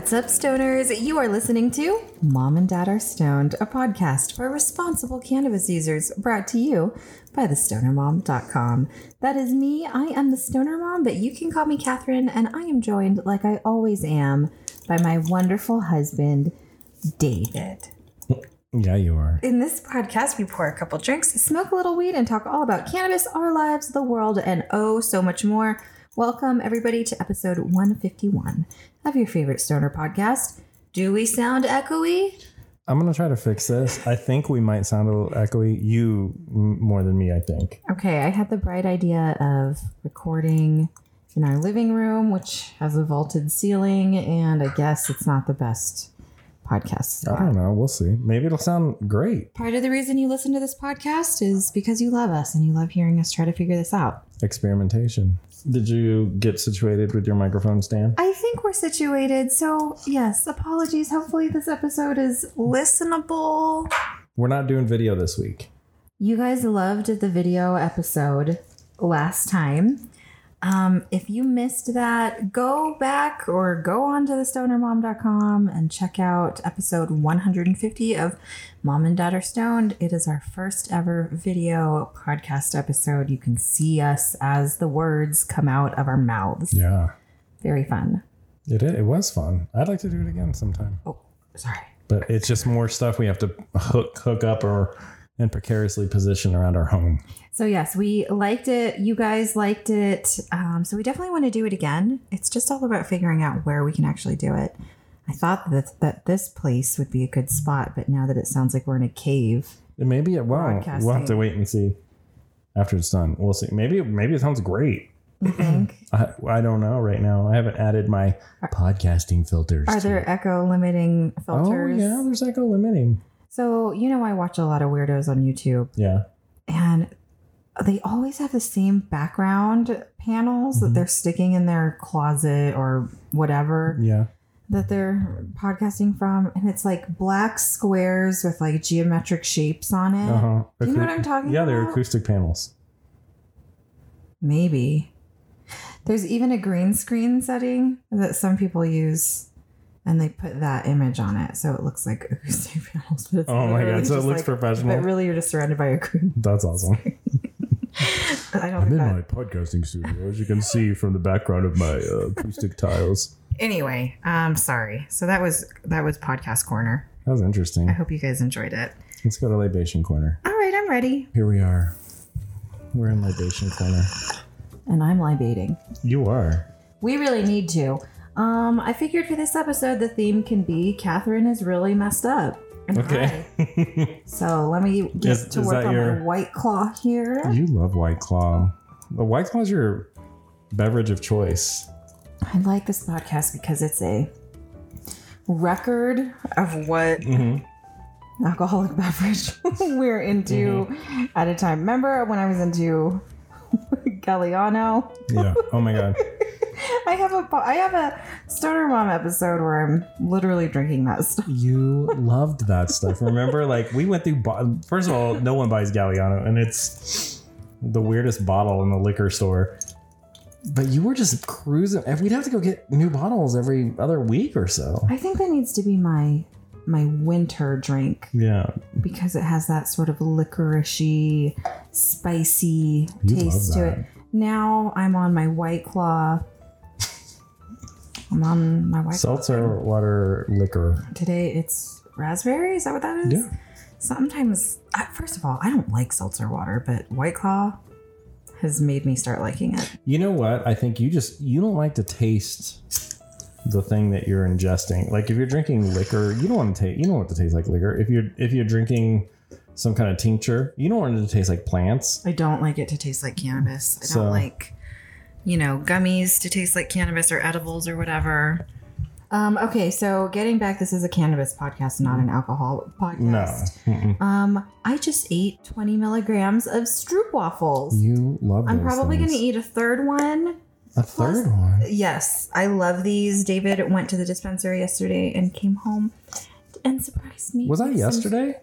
What's up, stoners? You are listening to Mom and Dad Are Stoned, a podcast for responsible cannabis users brought to you by thestonermom.com. That is me. I am the stoner mom, but you can call me Catherine, and I am joined, like I always am, by my wonderful husband, David. Yeah, you are. In this podcast, we pour a couple drinks, smoke a little weed, and talk all about cannabis, our lives, the world, and oh, so much more. Welcome, everybody, to episode 151 of your favorite stoner podcast. Do we sound echoey? I'm gonna try to fix this. I think we might sound a little echoey. You m- more than me, I think. Okay, I had the bright idea of recording in our living room, which has a vaulted ceiling, and I guess it's not the best podcast I don't know. We'll see. Maybe it'll sound great. Part of the reason you listen to this podcast is because you love us and you love hearing us try to figure this out. Experimentation. Did you get situated with your microphone stand? I think we're situated, so yes, apologies. Hopefully, this episode is listenable. We're not doing video this week. You guys loved the video episode last time. Um, if you missed that, go back or go on to thestonermom.com and check out episode 150 of Mom and Dad Are Stoned. It is our first ever video podcast episode. You can see us as the words come out of our mouths. Yeah, Very fun. it it was fun. I'd like to do it again sometime. Oh, sorry. But it's just more stuff we have to hook hook up or and precariously positioned around our home. So yes, we liked it. You guys liked it. Um, so we definitely want to do it again. It's just all about figuring out where we can actually do it. I thought that that this place would be a good spot, but now that it sounds like we're in a cave, maybe it won't. We'll have to wait and see after it's done. We'll see. Maybe maybe it sounds great. you think? I, I don't know right now. I haven't added my podcasting filters. Are there echo limiting filters? Oh filters? yeah, there's echo limiting. So you know, I watch a lot of weirdos on YouTube, Yeah. and they always have the same background panels that Mhm. they're sticking in their closet or whatever. Yeah. that they're podcasting from, and it's like black squares with like geometric shapes on it. Uh huh. Do you know what I'm talking Yeah, they're acoustic panels. Maybe. There's even a green screen setting that some people use, and they put that image on it, so it looks like acoustic panels. But it's Oh my god, so it looks like- professional. But really, you're just surrounded by a green. That's awesome. I don't think that. podcasting studio, as you can see from the background of my uh, acoustic tiles. Anyway, um, sorry. So that was that was podcast corner. That was interesting. I hope you guys enjoyed it. Let's go to libation corner. All right, I'm ready, Here we are. We're in libation corner. and I'm libating. You are. We really need to. Um, I figured for this episode the theme can be Catherine is really messed up. And Okay. So let me get Is- to is work that on your- my white claw here. you love White Claw. The White Claw is your beverage of choice. I like this podcast because it's a record of what Mm-hmm. alcoholic beverage we're into Mm-hmm. at a time. Remember when I was into Galliano? Yeah. Oh my god. I have a I have a stoner mom episode where I'm literally drinking that stuff. You loved that stuff. Remember, like we went through. First of all, no one buys Galliano, and it's the weirdest bottle in the liquor store. But you were just cruising, we'd have to go get new bottles every other week or so. I think that needs to be my my winter drink Yeah, because it has that sort of licoricey, spicy You taste to it. Now I'm on my white claw. I'm on my white seltzer water liquor. Today it's raspberry. Is that what that is? Yeah. Sometimes, I, first of all, I don't like seltzer water, but white claw has made me start liking it. You know what? I think you just you don't like to taste the thing that you're ingesting. Like if you're drinking liquor, you don't want to taste. You don't want to taste like liquor. If you're if you're drinking some kind of tincture, you don't want it to taste like plants. I don't like it to taste like cannabis. I So- don't like, you know, gummies to taste like cannabis or edibles or whatever. Um, okay, so getting back, this is a cannabis podcast, not an alcohol No, podcast. Mm-mm. Um, I just ate 20 milligrams of stroopwafels. you love. I'm those probably going to eat a third one. a third one. Yes, I love these. David went to the dispensary yesterday and came home and surprised me. Was that with some- yesterday?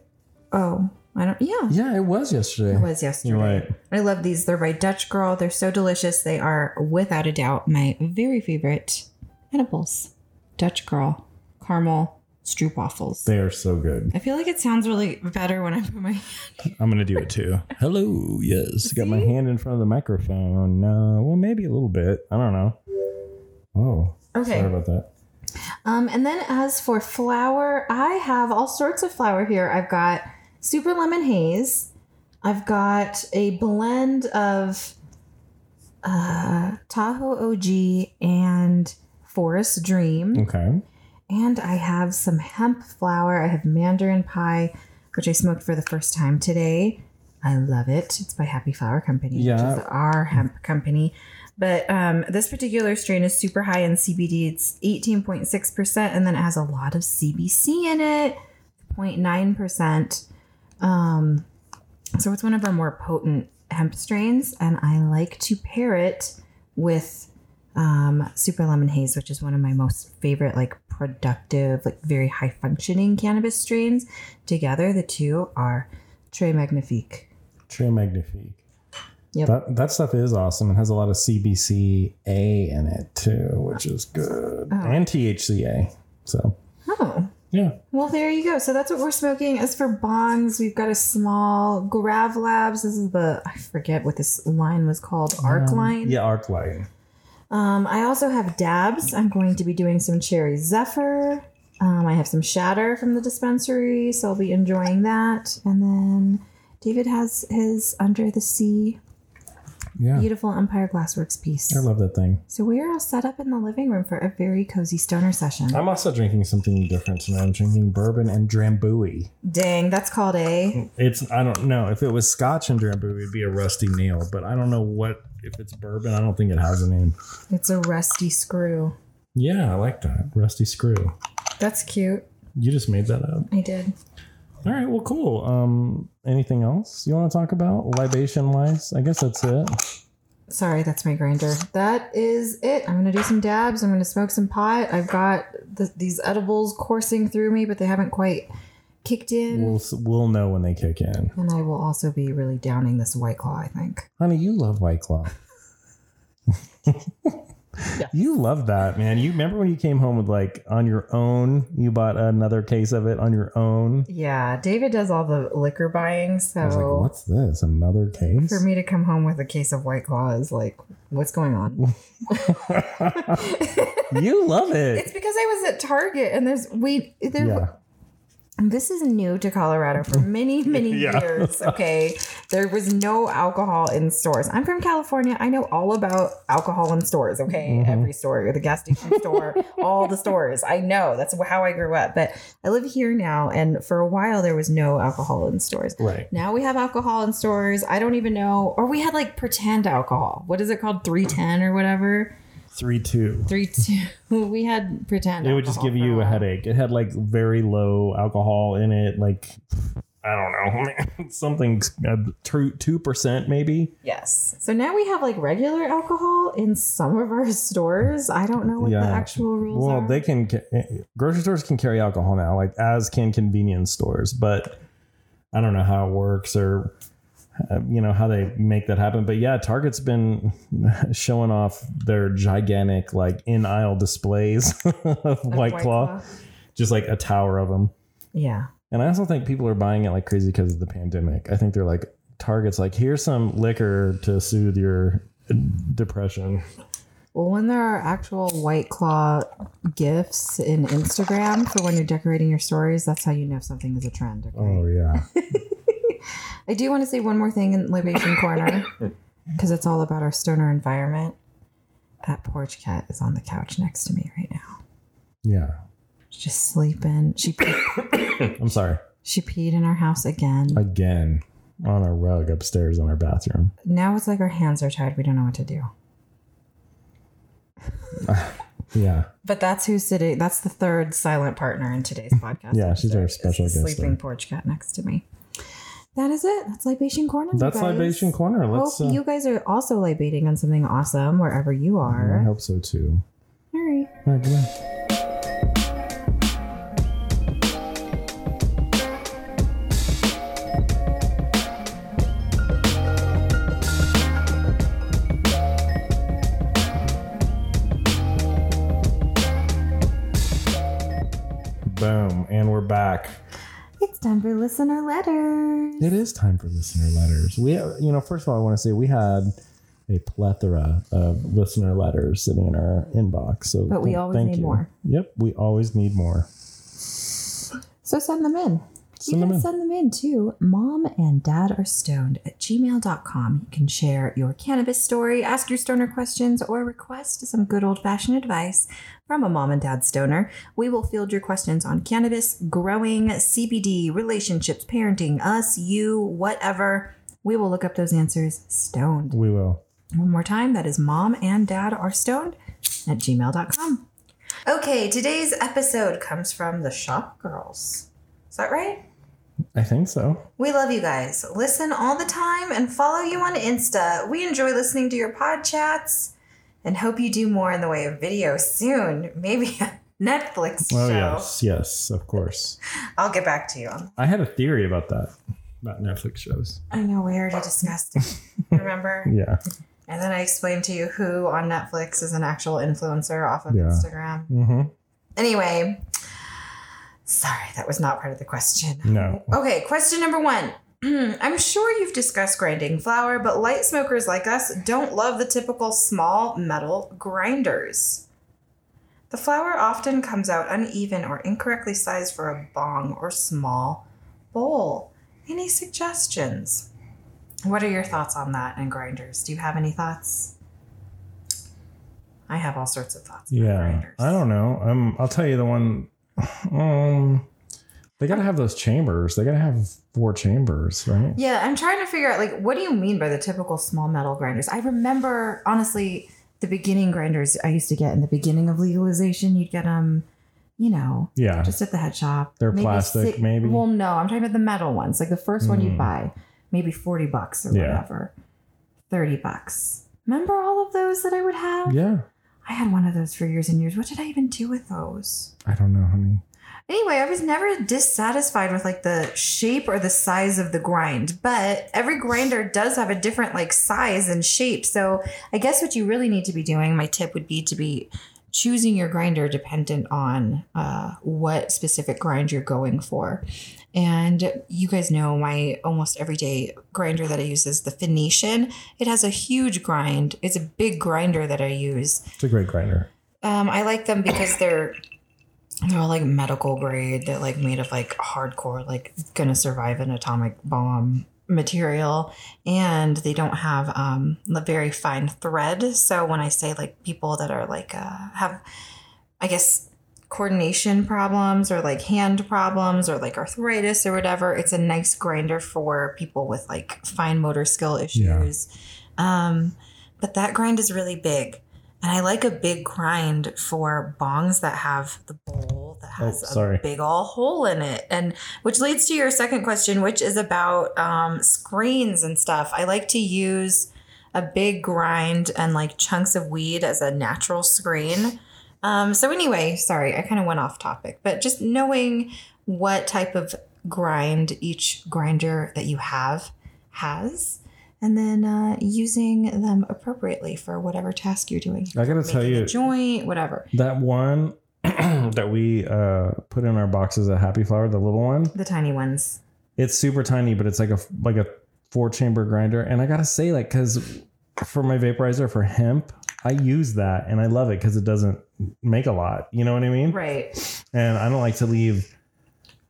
Oh, I don't. Yeah, Yeah, it was yesterday. it was yesterday. You're right. I love these. They're by Dutch Girl. They're so delicious. They are, without a doubt, my very favorite edibles. Dutch Girl caramel stroopwafels. They are so good. I feel like it sounds really better when I put my. I'm gonna do it too. Hello, yes. Got my hand in front of the microphone. Uh, well, maybe a little bit. I don't know. Oh, Okay. sorry about that. Um, and then as for flour, I have all sorts of flour here. I've got super lemon haze. I've got a blend of uh, Tahoe OG and Forest Dream. Okay. And I have some hemp flour. I have mandarin pie, which I smoked for the first time today. I love it. It's by Happy Flower Company, Yeah. which is our hemp company. But um, this particular strain is super high in CBD. It's 18.6%, and then it has a lot of CBC in it, 0.9%. Um, so it's one of our more potent hemp strains, and I like to pair it with um, Super Lemon Haze, which is one of my most favorite, like productive, like very high functioning cannabis strains. Together, the two are Très Magnifique. Très magnifique. Yep. That that stuff is awesome. It has a lot of CBC A in it too, which is good, and THCA. So Oh, yeah, well, there you go. So that's what we're smoking. As for bongs, we've got a small Grav Labs. This is the, I forget what this line was called, Arc line. yeah, arc line. Um, I also have dabs. I'm going to be doing some cherry zephyr. Um, I have some shatter from the dispensary, so I'll be enjoying that. And then David has his Under the Sea Yeah, beautiful Empire Glassworks piece. I love that thing. So we're all set up in the living room for a very cozy stoner session. I'm also drinking something different tonight. I'm drinking bourbon and drambuie. Dang, that's called a. It's I don't know if it was Scotch and drambuie, it'd be a rusty nail, but I don't know what if it's bourbon. I don't think it has a name. It's a rusty screw. Yeah, I like that rusty screw. That's cute. You just made that up. I did. All right, well, cool. Um, anything else you want to talk about libation wise? I guess that's it. Sorry, that's my grinder. That is it. I'm gonna do some dabs. I'm gonna smoke some pot. I've got the, these edibles coursing through me, but they haven't quite kicked in. We'll we'll know when they kick in. and I will also be really downing this white claw. I think. Honey, you love White Claw. You love that, man. You remember when you came home with like on your own, you bought another case of it on your own. Yeah, David does all the liquor buying, so I was like, what's this? Another case? for me to come home with a case of white claw is like, what's going on? you love it. It's because I was at Target and there's we there Yeah. This is new to Colorado for many, many Yeah. years. Okay. There was no alcohol in stores. I'm from California. I know all about alcohol in stores. Okay. Mm-hmm. Every store, the gas station store, all the stores. I know that's how I grew up. But I live here now. And for a while, there was no alcohol in stores. Right. Now we have alcohol in stores. I don't even know. Or we had like pretend alcohol. What is it called? 310 or whatever. Three two. Three two. We had pretend. It would just give you a headache. It had like very low alcohol in it, like I don't know, something uh, two percent maybe. Yes. So now we have like regular alcohol in some of our stores. I don't know what the Yeah. actual rules Well, are. they can grocery stores can carry alcohol now, like as can convenience stores, but I don't know how it works or uh, you know how they make that happen. But yeah, Target's been showing off their gigantic like in aisle displays of Of White, Claw, just like a tower of them. Yeah. And I also think people are buying it like crazy because of the pandemic. I think they're like Target's like here's some liquor to soothe your depression. Well, when there are actual White Claw gifts in Instagram for when you're decorating your stories, that's how you know something is a trend. Okay? Oh yeah. I do want to say one more thing in Libation Corner because it's all about our stoner environment. That porch cat is on the couch next to me right now. Yeah. She's just sleeping. She peed, I'm sorry. she peed in our house again. Again. On a rug upstairs in our bathroom. Now it's like our hands are tied. We don't know what to do. Yeah. But that's who's sitting. That's the third silent partner in today's podcast. Yeah, she's our special guest Sleeping star. porch cat next to me. That is it. That's libation corner. That's guys. libation corner. Hope Let's. Uh, you guys are also libating on something awesome wherever you are. I hope so too. All right. All right, goodbye. Boom. And we're back. It's time for listener letters. It is time for listener letters. We, you know, first of all, I want to say we had a plethora of listener letters sitting in our inbox. So, But we th- always thank need you. more. Yep, we always need more. So send them in. Send you them can in. send them in too. mom and dad are stoned at gmail.com. You can share your cannabis story, ask your stoner questions, or request some good old fashioned advice from a mom and dad stoner. We will field your questions on cannabis, growing, CBD, relationships, parenting, us, you, whatever. We will look up those answers stoned. We will. One more time, that is mom and dad are stoned at gmail.com. Okay, today's episode comes from the Shop Girls. Is that right? I think so. We love you guys. Listen all the time and follow you on Insta. We enjoy listening to your pod chats and hope you do more in the way of video soon. Maybe a Netflix show. Oh, yes. Yes, of course. I'll get back to you on I had a theory about that, about Netflix shows. I know we already discussed it. Remember? Yeah. And then I explained to you who on Netflix is an actual influencer off of Yeah. Instagram. Mm-hmm. Anyway, sorry, that was not part of the question. No. Okay, question number one. I'm sure you've discussed grinding flour, but light smokers like us don't love the typical small metal grinders. The flour often comes out uneven or incorrectly sized for a bong or small bowl. Any suggestions? What are your thoughts on that and grinders? Do you have any thoughts? I have all sorts of thoughts. Yeah. grinders. I don't know. Um, I'll tell you the one. Um, they gotta have those chambers. They gotta have four chambers, right? Yeah, I'm trying to figure out like what do you mean by the typical small metal grinders? I remember honestly the beginning grinders I used to get in the beginning of legalization. You'd get them, you know, Yeah. just at the head shop. They're plastic, maybe? Well, no, I'm talking about the metal ones. Like the first one you'd Mm. buy, maybe forty bucks or Yeah. whatever, thirty bucks. Remember all of those that I would have? Yeah. I had one of those for years and years. What did I even do with those? I don't know, honey. Anyway, I was never dissatisfied with like the shape or the size of the grind, but every grinder does have a different like size and shape. So I guess what you really need to be doing, my tip would be to be choosing your grinder dependent on uh, what specific grind you're going for. And you guys know my almost everyday grinder that I use is the Phoenician. It has a huge grind. It's a big grinder that I use. It's a great grinder. Um, I like them because they're they're all like medical grade. They're like made of like hardcore, like gonna survive an atomic bomb material, and they don't have um the very fine thread. So when I say like people that are like uh, have, I guess coordination problems or like hand problems or like arthritis or whatever, it's a nice grinder for people with like fine motor skill issues. Yeah. Um, but that grind is really big. And I like a big grind for bongs that have the bowl that has Oh, a big all hole in it. And which leads to your second question, which is about um, screens and stuff. I like to use a big grind and like chunks of weed as a natural screen. Um, so anyway, sorry, I kind of went off topic, but just knowing what type of grind each grinder that you have has, and then uh, using them appropriately for whatever task you're doing. I gotta tell Making a you, joint, whatever. that one that we uh, put in our boxes at Happy Flower, the little one, The tiny ones. it's super tiny, but it's like a like a four chamber grinder. And I gotta say, like, because for my vaporizer for hemp, I use that and I love it because it doesn't make a lot. You know what I mean? Right. And I don't like to leave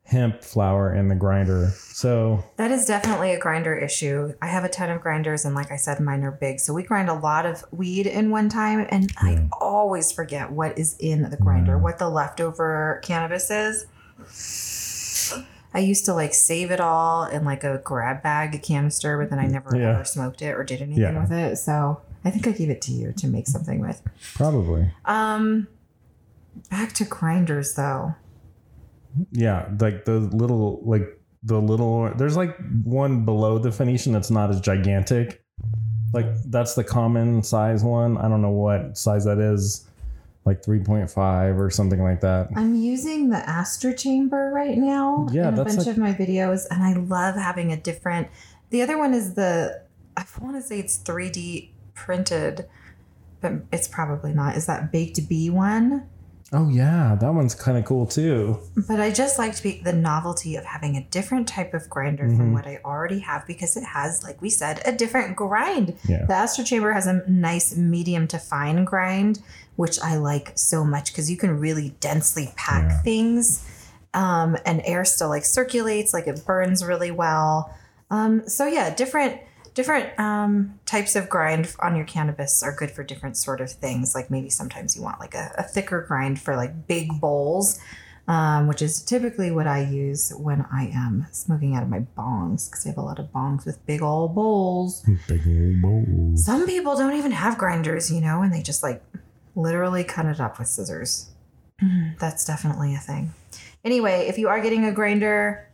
hemp flour in the grinder. So That is definitely a grinder issue. I have a ton of grinders, and like I said, mine are big. So we grind a lot of weed in one time, and Yeah. I always forget what is in the grinder, Yeah. what the leftover cannabis is. I used to like save it all in like a grab bag canister, but then I mm-hmm. never Yeah. ever smoked it or did anything with it. So I think I gave it to you to make something with. probably, Um, back to grinders though. yeah, like the little like the little there's like one below the Phoenician that's not as gigantic. Like that's the common size one. I don't know what size that is. Like 3.5 or something like that. I'm using the Astra Chamber right now Yeah, in a that's bunch like- of my videos, and I love having a different. The other one is the I want to say it's 3D printed, but it's probably not. Is that baked bee one? Oh yeah, that one's kind of cool too. But I just like to be the novelty of having a different type of grinder Mm-hmm. from what I already have because it has, like we said, a different grind. Yeah. The Astro Chamber has a nice medium to fine grind, which I like so much because you can really densely pack Yeah. things. Um, and air still like circulates, like it burns really well. Um, so yeah, different different um, types of grind on your cannabis are good for different sort of things. Like maybe sometimes you want like a, a thicker grind for like big bowls, um, which is typically what I use when I am smoking out of my bongs because I have a lot of bongs with big old bowls. Big old bowl. Some people don't even have grinders, you know, and they just like literally cut it up with scissors. That's definitely a thing. Anyway, if you are getting a grinder,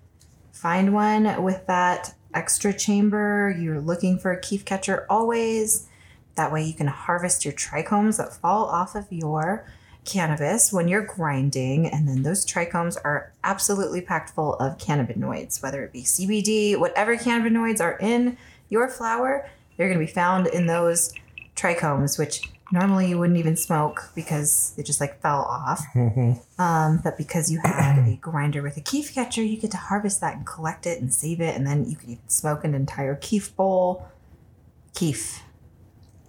find one with that extra chamber. You're looking for a keef catcher always. That way you can harvest your trichomes that fall off of your cannabis when you're grinding. And then those trichomes are absolutely packed full of cannabinoids, whether it be CBD, whatever cannabinoids are in your flower, they're going to be found in those trichomes, which normally you wouldn't even smoke because it just like fell off. Um, but because you had a grinder with a keef catcher, you get to harvest that and collect it and save it, and then you can even smoke an entire keef bowl. Keef.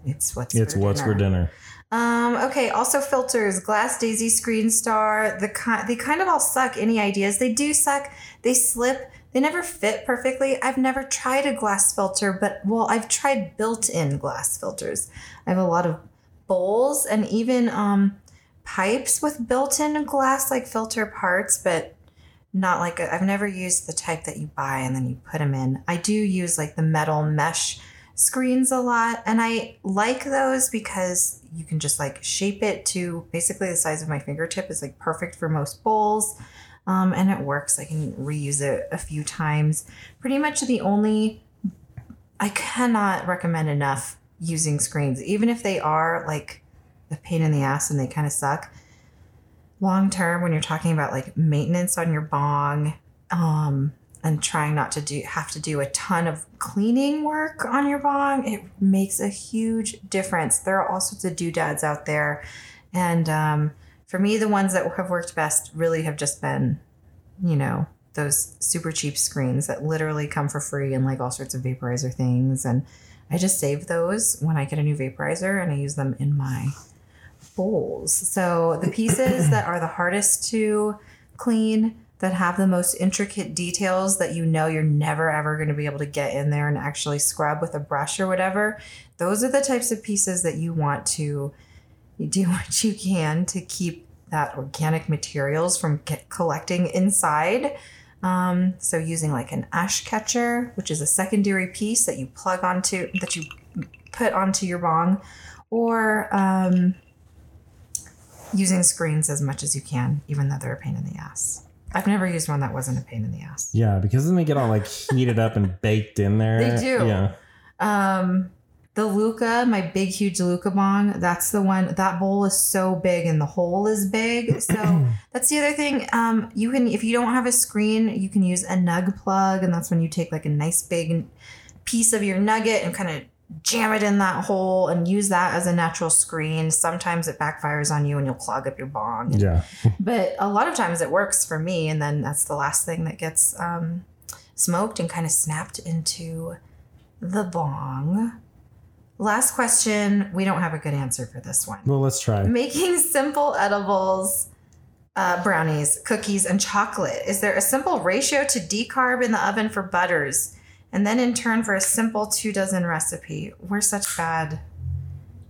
It's what's It's for what's for dinner. um, okay, also filters, Glass Daisy, Screen Star, the ki- they kind of all suck. Any ideas? They do suck. They slip. They never fit perfectly. I've never tried a glass filter, but well, I've tried built-in glass filters. I have a lot of bowls and even um, pipes with built-in glass like filter parts, but not like I've never used the type that you buy and then you put them in. I do use like the metal mesh screens a lot and I like those because you can just like shape it to basically the size of my fingertip is like perfect for most bowls. Um, and it works. I can reuse it a few times. Pretty much the only I cannot recommend enough using screens, even if they are like a pain in the ass and they kind of suck. Long term, when you're talking about like maintenance on your bong, um, and trying not to do have to do a ton of cleaning work on your bong, it makes a huge difference. There are all sorts of doodads out there, and um, for me, the ones that have worked best really have just been, you know, those super cheap screens that literally come for free and like all sorts of vaporizer things. And I just save those when I get a new vaporizer and I use them in my bowls. So the pieces that are the hardest to clean, that have the most intricate details that you know you're never ever going to be able to get in there and actually scrub with a brush or whatever, those are the types of pieces that you want to do what you can to keep that organic materials from collecting inside. Um, so using like an ash catcher, which is a secondary piece that you plug onto that you put onto your bong, or um, using screens as much as you can, even though they're a pain in the ass. I've never used one that wasn't a pain in the ass. Yeah, because then they get all like heated up and baked in there. They do. Yeah. Um, the Luca, my big, huge Luca bong, that's the one. That bowl is so big and the hole is big. So that's the other thing. Um, you can, if you don't have a screen, you can use a nug plug, and that's when you take like a nice big piece of your nugget and kind of jam it in that hole and use that as a natural screen. Sometimes it backfires on you and you'll clog up your bong. Yeah. But a lot of times it works for me, and then that's the last thing that gets um, smoked and kind of snapped into the bong. Last question. We don't have a good answer for this one. Well, let's try. Making simple edibles, uh, brownies, cookies, and chocolate. Is there a simple ratio to decarb in the oven for butters? And then in turn for a simple two dozen recipe. We're such bad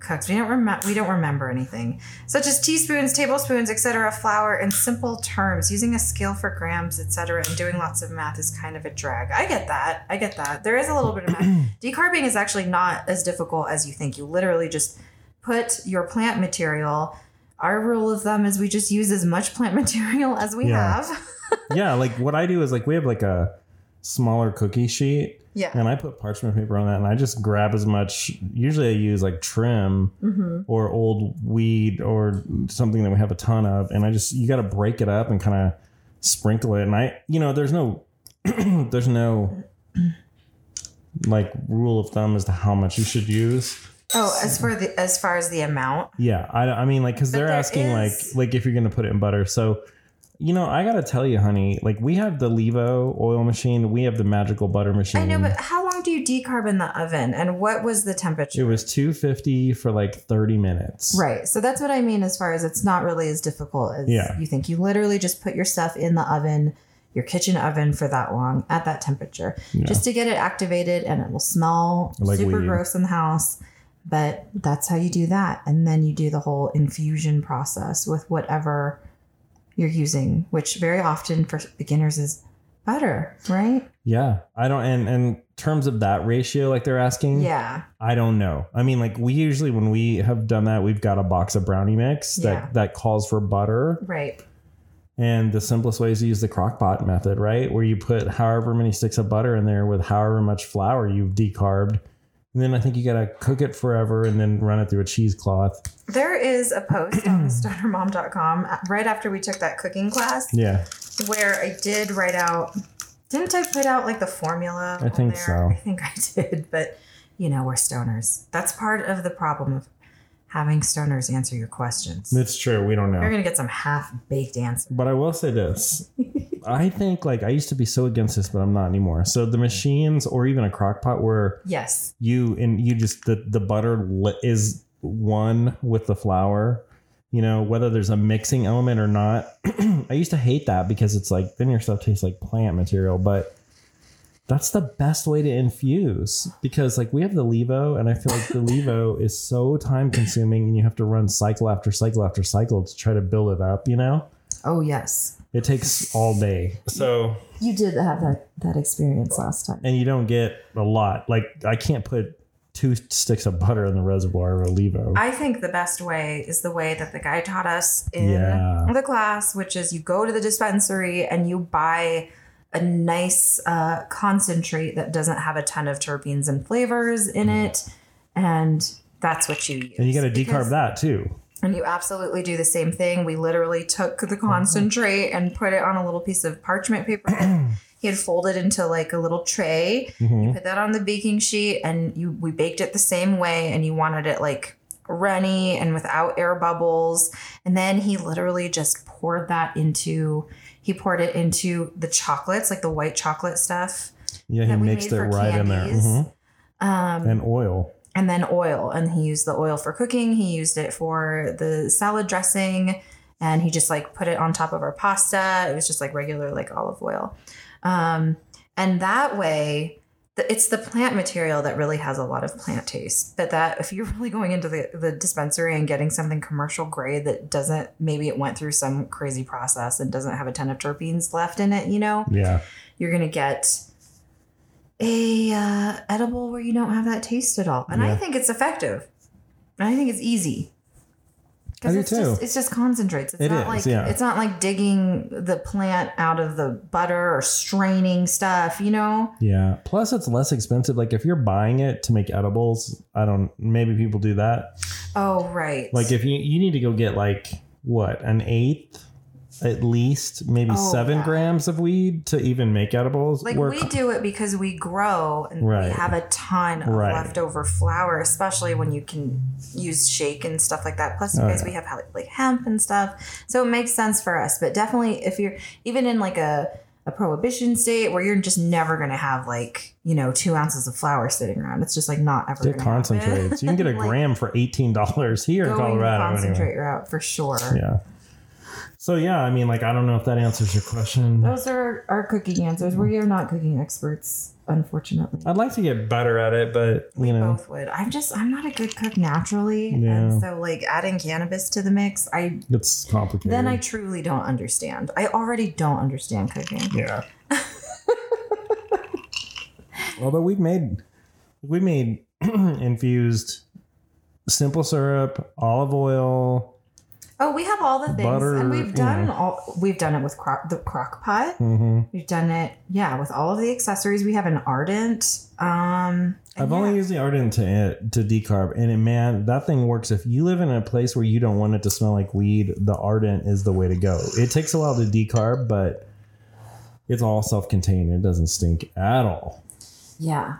cooks. We don't remember. We don't remember anything, such as teaspoons, tablespoons, etc. Flour in simple terms. Using a scale for grams, etc. And doing lots of math is kind of a drag. I get that. I get that. There is a little bit of math. Decarbing is actually not as difficult as you think. You literally just put your plant material. Our rule of thumb is we just use as much plant material as we Yeah. have. yeah, like what I do is like we have like a smaller cookie sheet Yeah. and I put parchment paper on that and I just grab as much usually I use like trim hmm or old weed or something that we have a ton of and I just you got to break it up and kind of sprinkle it and I you know there's no there's no like rule of thumb as to how much you should use Oh, as for the as far as the amount, Yeah, I, I mean, like, because they're asking, is- like, like if you're gonna put it in butter. So, you know, I gotta tell you, honey, like, we have the Levo oil machine, we have the magical butter machine. I know, but how long do you decarb in the oven, and what was the temperature? it was 250 for like 30 minutes. Right. So that's what I mean as far as it's not really as difficult as Yeah. you think. You literally just put your stuff in the oven, your kitchen oven for that long at that temperature, Yeah. just to get it activated and it will smell Like super weed. gross in the house. But that's how you do that. And then you do the whole infusion process with whatever you're using, which very often for beginners is butter, right? Yeah, I don't. And and terms of that ratio, like they're asking, Yeah. I don't know. I mean, like we usually when we have done that, we've got a box of brownie mix that Yeah. that calls for butter. Right. And the simplest way is to use the crock pot method, right? Where you put however many sticks of butter in there with however much flour you've decarbed. And then I think you gotta cook it forever and then run it through a cheesecloth. There is a post on stonermom.com uh, right after we took that cooking class Yeah. where I did write out. Didn't I put out like the formula? I think there? so. I think I did, but you know, we're stoners. That's part of the problem of having stoners answer your questions. It's true. We don't know. You're gonna get some half baked answers. But I will say this. I think like I used to be so against this, but I'm not anymore. So the machines or even a crock pot where Yes. you and you just the the butter is one with the flour you know whether there's a mixing element or not i used to hate that because it's like then your stuff tastes like plant material but that's the best way to infuse because like we have the levo and i feel like the levo is so time consuming and you have to run cycle after cycle after cycle to try to build it up you know Oh yes. it takes all day so You did have that that experience last time. and you don't get a lot like i can't put two sticks of butter in the reservoir of a levo I think the best way is the way that the guy taught us in Yeah. the class, which is you go to the dispensary and you buy a nice uh, concentrate that doesn't have a ton of terpenes and flavors in it. And that's what you use. And you got to decarb that too. And you absolutely do the same thing. We literally took the concentrate and put it on a little piece of parchment paper. he had folded into like a little tray. Mhm. You put that on the baking sheet, and you we baked it the same way. And you wanted it like runny and without air bubbles. And then he literally just poured that into. He poured it into the chocolates, like the white chocolate stuff, Yeah, he mixed it right in there. candies. Mhm. um, And oil. and then oil. And he used the oil for cooking. He used it for the salad dressing, and he just like put it on top of our pasta. It was just like regular like olive oil, um, and that way. It's the plant material that really has a lot of plant taste. But that if you're really going into the, the dispensary and getting something commercial grade that doesn't, maybe it went through some crazy process and doesn't have a ton of terpenes left in it, you know, Yeah. you're gonna get a uh, edible where you don't have that taste at all, and I think it's effective. And I think it's easy. I do it's too. just it's just concentrates. It's It not is, like yeah. it's not like digging the plant out of the butter or straining stuff, you know? Yeah. Plus, it's less expensive. Like if you're buying it to make edibles, I don't. Maybe people do that. Oh right. Like if you you need to go get like what an eighth, at least maybe Oh, seven yeah. grams of weed to even make edibles. like Where- we do it because we grow and Right. we have a ton of Right. leftover flour, especially when you can use shake and stuff like that. Plus, you Oh, guys, yeah. we have like hemp and stuff, so it makes sense for us. But definitely, if you're even in like a a prohibition state where you're just never gonna have like you know two ounces of flour sitting around, it's just like not ever happen. concentrates. You can get a Like, gram for eighteen dollars here in Colorado. concentrate Anyway. route for sure. Yeah. So yeah, I mean, like I don't know if that answers your question. Those are our cooking answers. We are not cooking experts, unfortunately. I'd like to get better at it, but We you know, both would. I'm just I'm not a good cook naturally, Yeah. and so like adding cannabis to the mix, I it's complicated. then I truly don't understand. I already don't understand cooking. Yeah. Although we've made we made infused simple syrup, olive oil. Oh, we have all the things, Butter, and we've done know. all. We've done it with the crock pot. hmm We've done it, yeah, with all of the accessories. We have an ardent. Um, I've yeah. only used the ardent to to decarb, and it, man, that thing works. If you live in a place where you don't want it to smell like weed, the ardent is the way to go. It takes a while to decarb, but it's all self contained. It doesn't stink at all. yeah.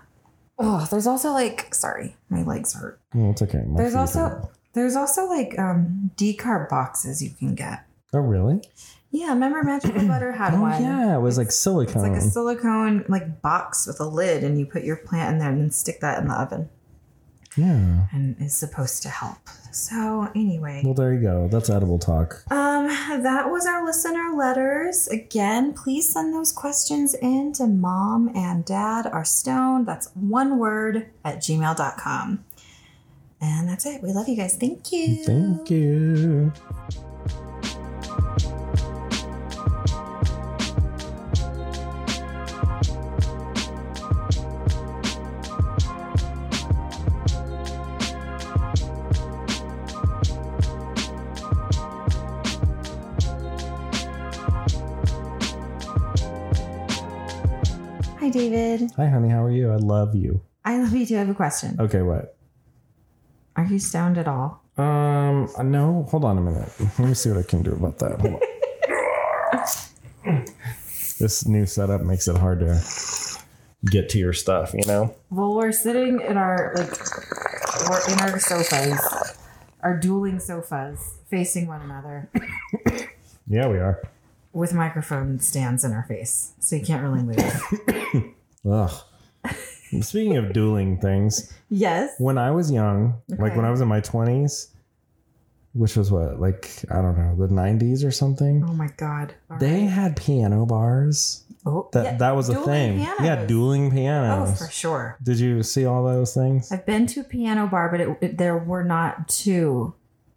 Oh, there's also like sorry, my legs hurt. It's okay. My There's also hurt. There's also like um decarb boxes you can get. Oh really? Yeah, remember Magical Butter had Oh one. yeah, it was like silicone. It's like a silicone like box with a lid, and you put your plant in there and then stick that in the oven, yeah. and it's supposed to help. So anyway, Well, there you go. That's edible talk. um, that was our listener letters. Again, please send those questions in to mom and dad are stoned. That's one word at gmail.com. And that's it. We love you guys. Thank you. Thank you. Hi, David. Hi, honey. How are you? I love you. I love you too. I have a question. Okay, what? Are you stoned at all? Um, no. Hold on a minute. Let me see what I can do about that. Hold on. this new setup makes it hard to get to your stuff. You know. Well, we're sitting in our like we're in our sofas, our dueling sofas, facing one another Yeah, we are. with microphone stands in our face, so you can't really move. Ugh. Speaking of dueling things, yes. when I was young, like when I was in my twenties, which was what, like I don't know, the nineties or something. Oh my god. All They right. had piano bars. oh, That yeah, that was a thing. Yeah, dueling pianos. Oh, for sure. Did you see all those things? I've been to a piano bar, but it, it, there were not two.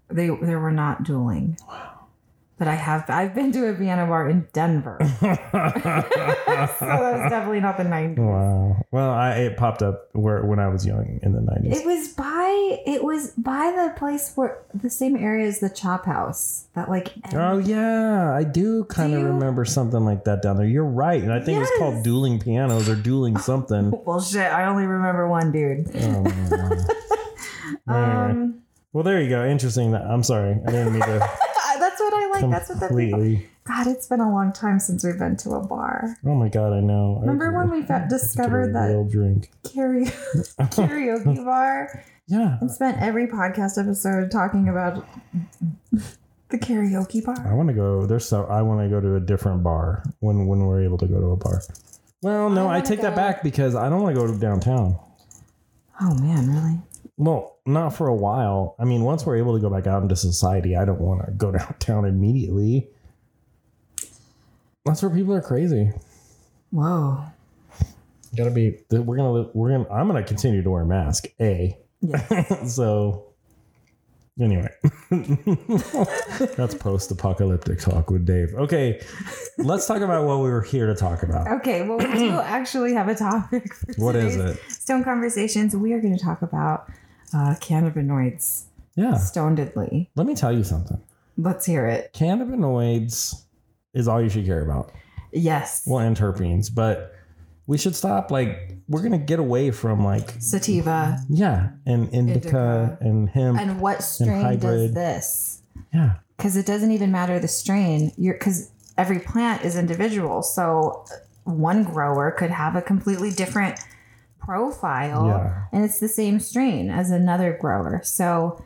They there were not dueling. But I have I've been to a piano bar in Denver, so that was definitely not the nineties. Wow. Well, I it popped up where when I was young in the nineties. It was by it was by the place where the same area as the Chop House. That like Oh yeah, I do kind of you? remember something like that down there. You're right, and I think it was called Yes. dueling pianos or dueling something. well shit. I only remember one dude. oh. Um, well, there you go. Interesting. That I'm sorry, I didn't mean to I like. That's what people. completely. God, it's been a long time since we've been to a bar. Oh my god, I know. I Remember when we I to get a discovered that real drink? karaoke, karaoke bar Yeah, and spent every podcast episode talking about the karaoke bar. I want to go. There's so I want to go to a different bar when when we're able to go to a bar. Well, no, I I, take that back because I don't want to go to downtown. Oh man, really? Well, not for a while. I mean, once we're able to go back out into society, I don't want to go downtown immediately. That's where people are crazy. Whoa. Gotta be. We're gonna. We're gonna. I'm gonna continue to wear a mask. A. Yeah. so. Anyway, that's post-apocalyptic talk with Dave. Okay, let's talk about what we were here to talk about. Okay, well, we do actually have a topic. For What is it? Stone Conversations. We are going to talk about uh, cannabinoids, Yeah, stonedly. let me tell you something. Let's hear it. Cannabinoids is all you should care about. Yes. well and terpenes but we should stop like we're gonna get away from like Sativa. yeah and indica, Indica. and hemp And what strain does this? yeah Because it doesn't even matter the strain. You're because every plant is individual. So one grower could have a completely different profile, Yeah. and it's the same strain as another grower. So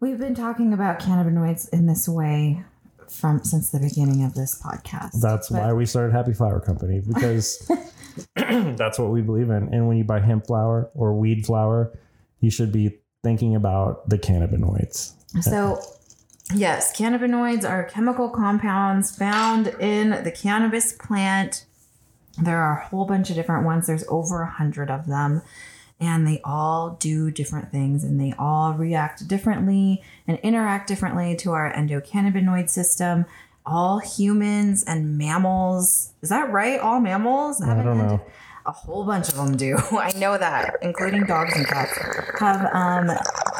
we've been talking about cannabinoids in this way from since the beginning of this podcast. that's But- why we started happy flower company because that's what we believe in and when you buy hemp flower or weed flower you should be thinking about the cannabinoids So, yes, cannabinoids are chemical compounds found in the cannabis plant. There are a whole bunch of different ones. There's over a hundred of them, and they all do different things, and they all react differently and interact differently to our endocannabinoid system. All humans and mammals. Is that right? All mammals? i don't know a whole bunch of them do. I know that, including dogs and cats, have um,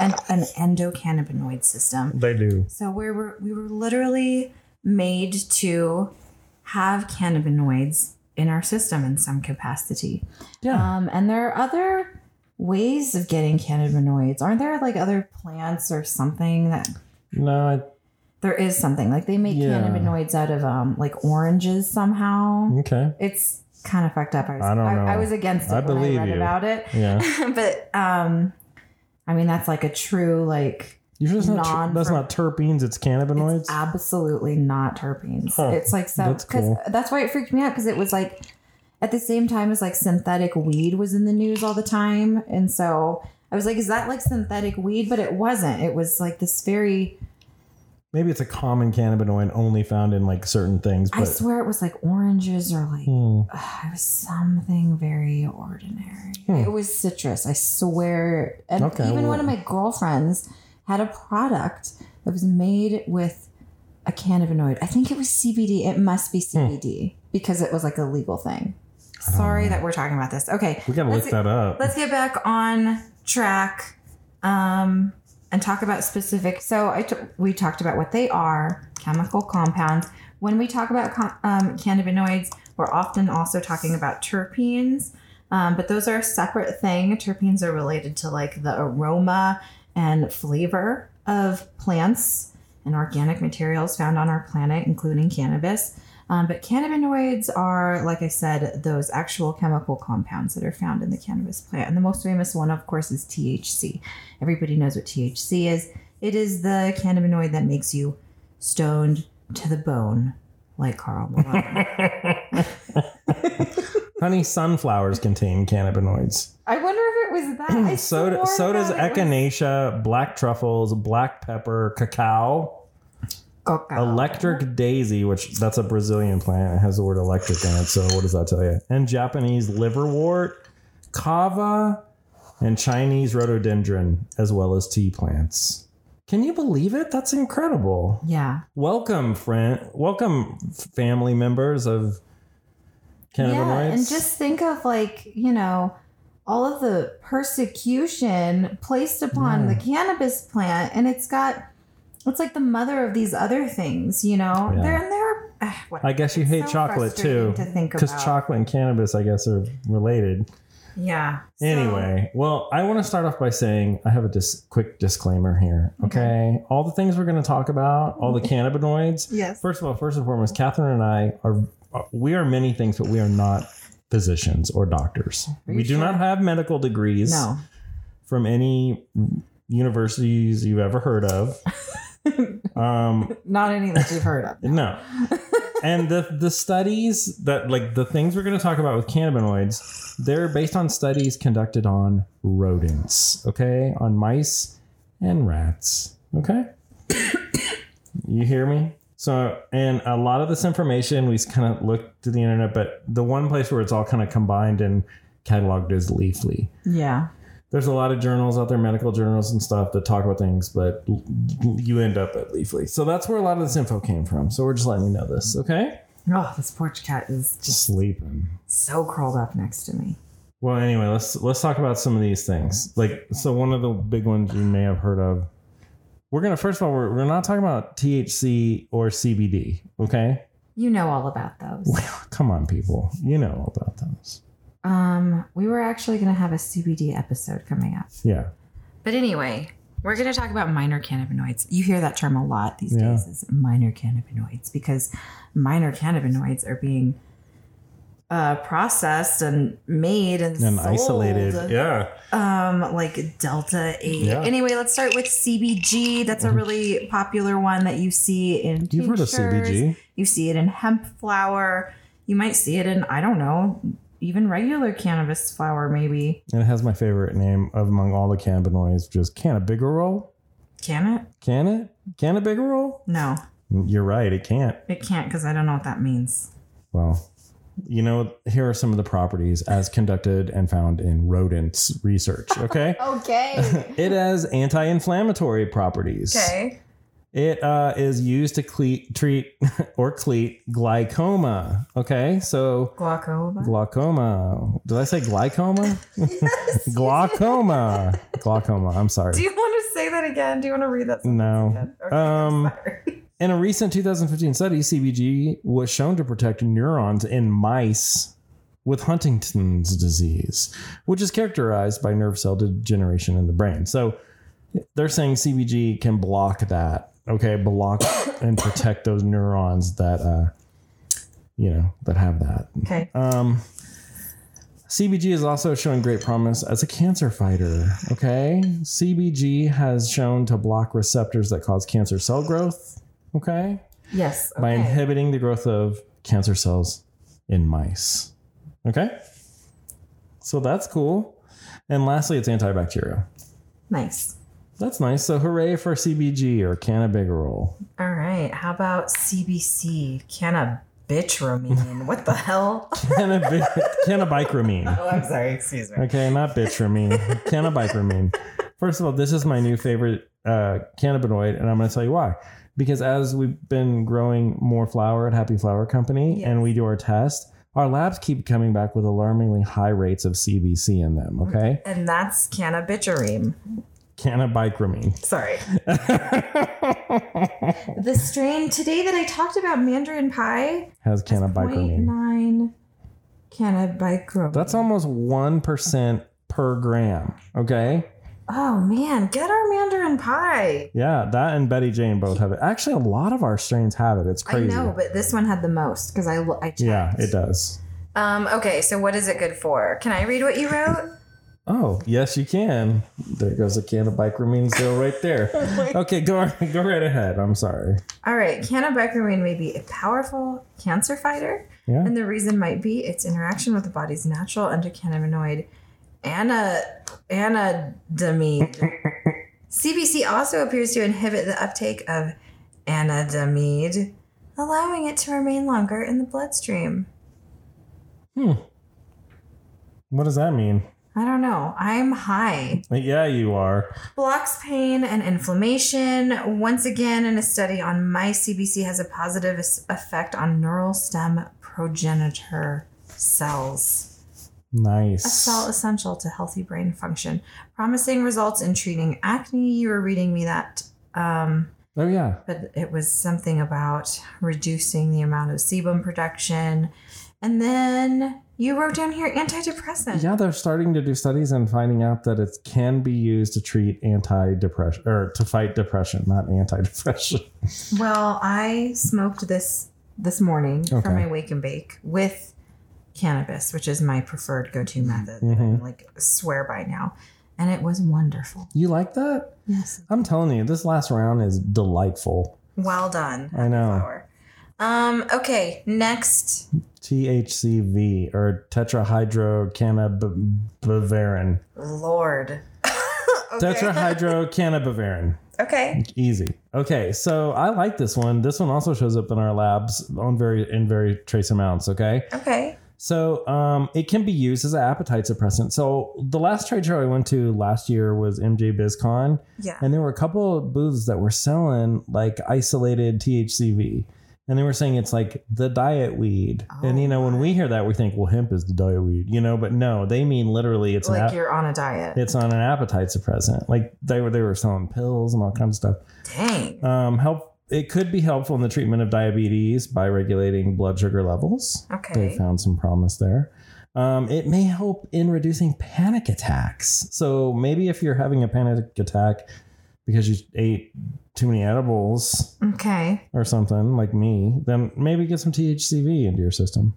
an, an endocannabinoid system. they do So we were we were literally made to have cannabinoids in our system in some capacity. yeah Um, and there are other ways of getting cannabinoids. Aren't there like other plants or something that no I, there is something like they make Yeah. cannabinoids out of um like oranges somehow. okay It's kind of fucked up. I was, I don't know. I, was against it I when I read you. about it. Yeah. but um, I mean, that's like a true like You're just not. Non- that's not terpenes. It's cannabinoids. It's absolutely not terpenes. Huh. It's like so That's cool. that's why it freaked me out because it was like at the same time as like synthetic weed was in the news all the time, and so I was like, is that like synthetic weed? But it wasn't. It was like this very. Maybe it's a common cannabinoid only found in like certain things. I swear it was like oranges or like Hmm. ugh, it was something very ordinary. Hmm. It was citrus. I swear. And Okay, even well- one of my girlfriends had a product that was made with a cannabinoid. I think it was CBD. It must be Hmm. CBD because it was like a legal thing. Sorry that we're talking about this. Okay. we gotta let's look that up. let's get back on track um, and talk about specific. So I t- we talked about what they are, chemical compounds. When we talk about com- um, cannabinoids, we're often also talking about terpenes, um, but those are a separate thing. Terpenes are related to like the aroma and flavor of plants and organic materials found on our planet, including cannabis. Um, but cannabinoids are, like I said, those actual chemical compounds that are found in the cannabis plant. And the most famous one, of course, is THC. Everybody knows what THC is. It is the cannabinoid that makes you stoned to the bone, like Karl Malone. Honey, sunflowers contain cannabinoids. I wonder if was that. So, so does it was echinacea, black truffles, black pepper, cacao, coca. electric daisy, which that's a Brazilian plant. It has the word electric in it. So what does that tell you? And Japanese liverwort, kava, and Chinese rhododendron, as well as tea plants. Can you believe it? That's incredible. Yeah. Welcome, friend. Welcome, family members of cannabinoids. Yeah, and just think of like, you know, all of the persecution placed upon the cannabis plant and it's got it's like the mother of these other things, you know. Yeah. They're in they're uh, I guess you it's hate so chocolate too, To because about. chocolate and cannabis, I guess, are related. Yeah. So- Anyway, well, I want to start off by saying I have a dis- quick disclaimer here. Okay, all the things we're going to talk about, all the cannabinoids. Yes. First of all, first and foremost, Catherine and I are we are many things, but we are not physicians or doctors. We do sure? not have medical degrees No. from any universities you've ever heard of. um, Not any that you've heard of. no. and the the studies that like the things we're going to talk about with cannabinoids, they're based on studies conducted on rodents, okay? On mice and rats, okay? you hear me? So, and a lot of this information we kind of looked to the internet, but the one place where it's all kind of combined and cataloged is Leafly Yeah. there's a lot of journals out there, medical journals and stuff that talk about things, but you end up at Leafly. So that's where a lot of this info came from. So we're just letting you know this, okay? Oh, this porch cat is just Sleeping. so curled up next to me. Well, anyway, let's let's talk about some of these things. Like, so one of the big ones you may have heard of. We're gonna first of all, we're, we're not talking about THC or CBD, okay? You know all about those. Well, Come on, people, you know all about those. Um, we were actually going to have a CBD episode coming up. Yeah, But anyway, we're going to talk about minor cannabinoids. You hear that term a lot these Yeah. days is minor cannabinoids because minor cannabinoids are being uh, processed and made and, and sold, isolated. Yeah, Um, like Delta 8. Yeah. Mm-hmm. Anyway, let's start with CBG. That's a really popular one that you see in you've heard of. CBG. You see it in hemp flower. You might see it in, I don't know, even regular cannabis flower, maybe. And it has my favorite name of among all the cannabinoids, which is cannabigerol. Can it? Can it? Cannabigerol? No, You're right. It can't. it can't because I don't know what that means. Well, you know, here are some of the properties as conducted and found in rodents research. Okay. Okay. it has anti-inflammatory properties. okay. It uh, is used to cle- treat or cleat glycoma. Okay, so Glaucoma. glaucoma. Did I say glycoma? glaucoma. glaucoma. I'm sorry. Do you want to say that again? Do you want to read that? No. Okay, Um, I'm sorry. In a recent 2015 study, CBG was shown to protect neurons in mice with Huntington's disease, which is characterized by nerve cell degeneration in the brain. So they're saying CBG can block that, okay, block and protect those neurons that uh, you know, that have that. Okay. Um, CBG is also showing great promise as a cancer fighter. Okay. CBG has shown to block receptors that cause cancer cell growth. Okay. Yes. By inhibiting the growth of cancer cells in mice. Okay. So that's cool. And lastly, it's antibacterial. Nice. That's nice. So hooray for CBG or cannabigerol. All right. How about CBC? Cannabitramine. what the hell? Cannabi- Cannabichromene. Oh, I'm sorry. Excuse me. Okay, not bitramine. Cannabichromene. First of all, this is my new favorite uh, cannabinoid, and I'm going to tell you why. Because as we've been growing more flower at Happy Flower Company, and we do our test, our labs keep coming back with alarmingly high rates of CBC in them. Okay, And that's cannabitramine. cannabichromene. Sorry. The strain today that I talked about, Mandarin Pie, Has cannabichromene. 0.9 cannabichromene. That's almost one percent per gram. Okay. Oh man, get our Mandarin Pie. Yeah, that and Betty Jane both have it. Actually, a lot of our strains have it. It's crazy. I know, but this one had the most because I I checked. yeah, it does. Um. Okay. So what is it good for? Can I read what you wrote? Oh, yes, you can. There goes a can of bicramine still right there. okay, go go right ahead. I'm sorry. All right. can of Cannabichromene may be a powerful cancer fighter, Yeah. and the reason might be its interaction with the body's natural endocannabinoid ana anandamide. CBC also appears to inhibit the uptake of anandamide, allowing it to remain longer in the bloodstream. Hmm. What does that mean? I don't know. I'm high. Yeah, you are. Blocks pain and inflammation. Once again, in a study on mice, CBC has a positive effect on neural stem progenitor cells, Nice. a cell essential to healthy brain function. Promising results in treating acne. You were reading me that, um, Oh yeah. but it was something about reducing the amount of sebum production. And then you wrote down here antidepressant. Yeah, they're starting to do studies and finding out that it can be used to treat anti-depression or to fight depression, not anti-depression. Well, I smoked this this morning for my wake and bake with cannabis, which is my preferred go-to method that Mhm. I like swear by now, and it was wonderful. You like that? Yes, I'm telling you, this last round is delightful. well done. I know. Flower. Um. Okay. Next. THCV or tetrahydrocannabivarin. Lord. okay. Tetrahydrocannabivarin. Okay. Easy. Okay, so I like this one. This one also shows up in our labs on very in very trace amounts. Okay, Okay. So um, it can be used as an appetite suppressant. So the last trade show I went to last year was MJ BizCon, Yeah. and there were a couple of booths that were selling like isolated THCV. And they were saying it's like the diet weed. and Oh you know, when we hear that, we think, well, hemp is the diet weed, you know, but no, they mean literally it's Like app- you're on a diet. it's on an appetite suppressant. Like they were they were selling pills and all kinds of stuff. Dang. Um, help. It could be helpful in the treatment of diabetes by regulating blood sugar levels. Okay. They found some promise there. Um, it may help in reducing panic attacks. So maybe if you're having a panic attack because you ate too many edibles Okay. or something like me, then maybe get some THCV into your system.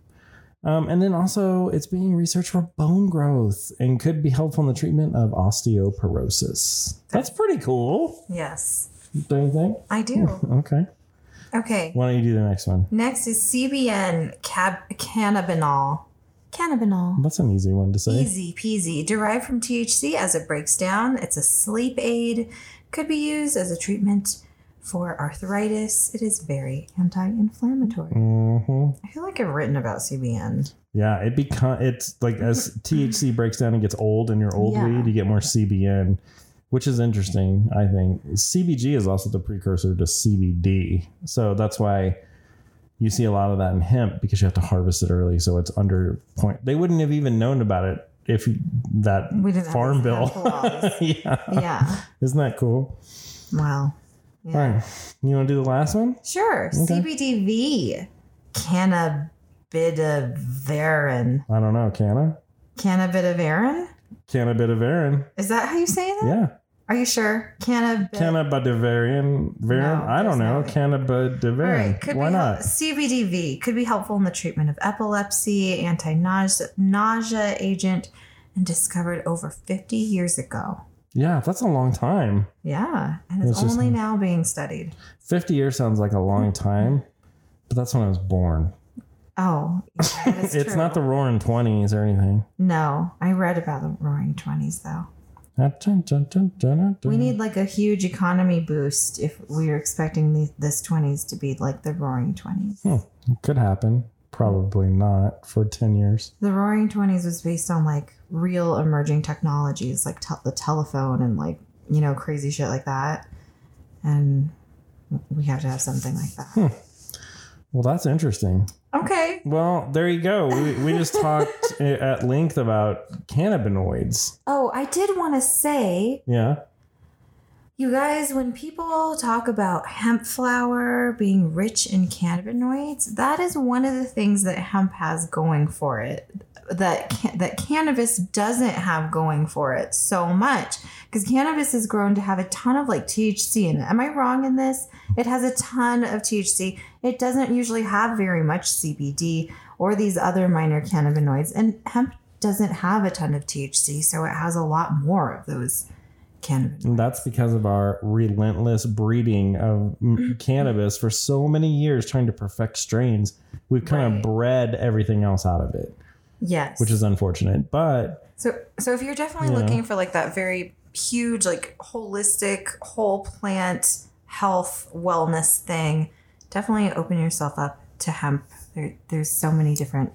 Um, and then also, it's being researched for bone growth and could be helpful in the treatment of osteoporosis. That's pretty cool, Yes. Don't you think? I do. Okay. Okay. Why don't you do the next one? Next is CBN cab- cannabinol. Cannabinol. That's an easy one to say. Easy peasy. Derived from THC as it breaks down. It's a sleep aid. Could be used as a treatment for arthritis. It is very anti-inflammatory. hmm I feel like I've written about CBN. Yeah, it become it's like as THC breaks down and gets old in your old Yeah. weed, you get more CBN, which is interesting. I think CBG is also the precursor to CBD, so that's why you see a lot of that in hemp because you have to harvest it early, so it's under point. They wouldn't have even known about it if that We didn't farm bill. yeah, Yeah. isn't that cool? Wow. All right, you want to do the last one? Sure. CBDV. Cannabidivarin. I don't know. Canna, Cannabidivarin? cannabidivarin. Is that how you say that? Yeah. Are you sure? Cannabis. Cannabidivarian. Variant? No, I don't know. no All Cannabidivarian. right, could Why be not? Help, CBDV could be helpful in the treatment of epilepsy, anti-nausea agent, and discovered over 50 years ago. Yeah, that's a long time. Yeah, and it's It's just- only now being studied. 50 years sounds like a long time, but that's when I was born. Oh, yeah, that is it's true. not the roaring 20s or anything. No, I read about the Roaring Twenties though. We need like a huge economy boost if we are expecting the, this twenties to be like the Roaring Twenties. Hmm. Could happen. Probably not for 10 years. The Roaring Twenties was based on like real emerging technologies like tel- the telephone and like you know crazy shit like that, and we have to have something like that. Well, that's interesting. Okay. Well, there you go. We, we just talked at length about cannabinoids. Oh, I did want to say Yeah. You guys, when people talk about hemp flower being rich in cannabinoids, that is one of the things that hemp has going for it. That ca- that cannabis doesn't have going for it so much because cannabis is grown to have a ton of like THC in it. Am I wrong in this? It has a ton of THC. It doesn't usually have very much CBD or these other minor cannabinoids, and hemp doesn't have a ton of THC, so it has a lot more of those cannabinoids. And that's because of our relentless breeding of mm-hmm. cannabis for so many years, trying to perfect strains. We've kind Right. of bred everything else out of it, Yes. which is unfortunate. But so so if you're definitely Yeah. looking for like that very huge like holistic whole plant health wellness thing, definitely open yourself up to hemp. There, there's so many different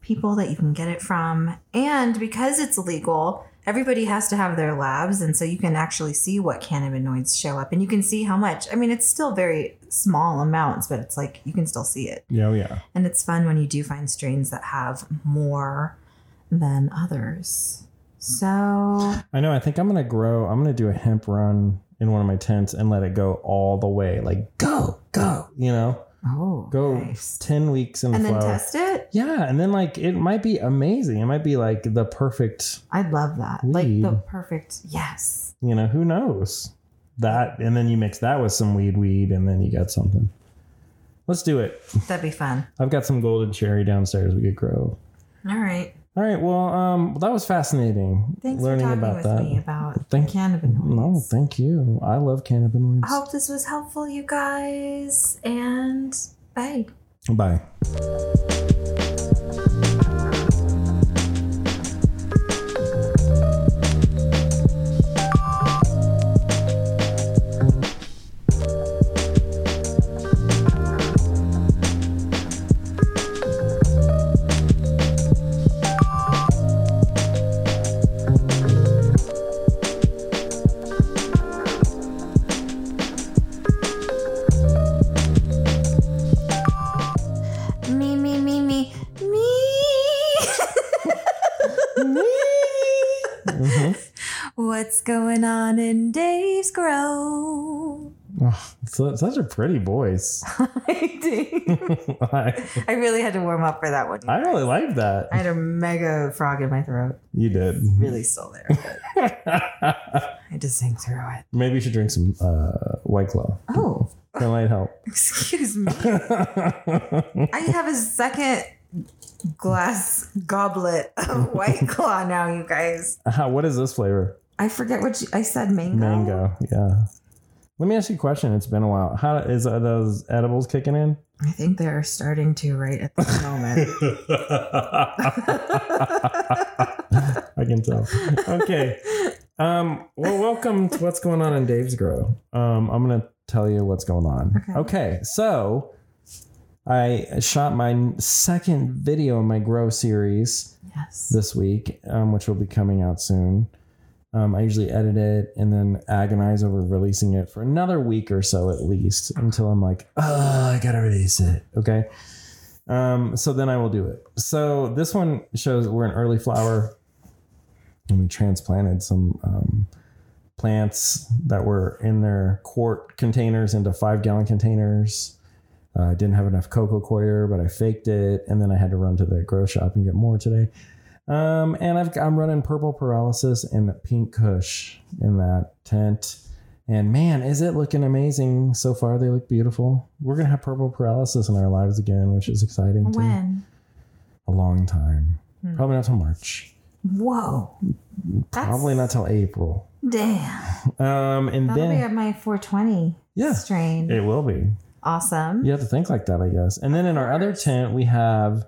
people that you can get it from. And because it's legal, everybody has to have their labs and so you can actually see what cannabinoids show up and you can see how much. I mean, it's still very small amounts, but it's like you can still see it. yeah, oh, yeah. And it's fun when you do find strains that have more than others. So, I know. I think I'm gonna grow. I'm gonna do a hemp run in one of my tents and let it go all the way. Like go, go. You know, oh, go nice. ten weeks in and the then test it. Yeah, and then like it might be amazing. It might be like the perfect. I love that. Like the perfect. Yes. You know, who knows that? And then you mix that with some weed, weed, and then you got something. Let's do it. That'd be fun. I've got some golden cherry downstairs we could grow. All right. All right. Well, um, that was fascinating. Thanks learning for talking about with that. me about Thank- cannabinoids. No, thank you. I love cannabinoids. I hope this was helpful, you guys. And bye. Bye. What's going on in Dave's Grow? Oh, su- such a pretty voice. I. I, really had to warm up for that one. I really like that. I had a mega frog in my throat. You did. Really still there. I just sing through it. Maybe you should drink some uh, White Claw. Oh, That might help. excuse me. I have a second glass goblet of White Claw now, you guys. How, what is this flavor? I forget what you, I said. Mango. Mango. Yeah. Let me ask you a question. It's been a while. How is are those edibles kicking in? I think they're starting to right at this moment. I can tell. Okay. Um, well, welcome to what's going on in Dave's Grow. Um, I'm gonna tell you what's going on. Okay. okay so I shot my second video in my Grow series yes. this week, um, which will be coming out soon. Um, I usually edit it and then agonize over releasing it for another week or so at least until I'm like, oh, I gotta release it. Okay. Um, so then I will do it. So this one shows we're an early flower and we transplanted some um, plants that were in their quart containers into five gallon containers. Uh, I didn't have enough cocoa coir, but I faked it, and then I had to run to the grow shop and get more today. Um, and I've I'm running purple paralysis and pink Kush in that tent. And man, is it looking amazing so far? They look beautiful. We're gonna have purple paralysis in our lives again, which is exciting. Too. When? A long time. Hmm. Probably not till March. Whoa. Probably not till April. Damn. Um, and That'll be at my 420 Yeah. strain. it will be. awesome. You have to think like that, I guess. And then in our other tent, we have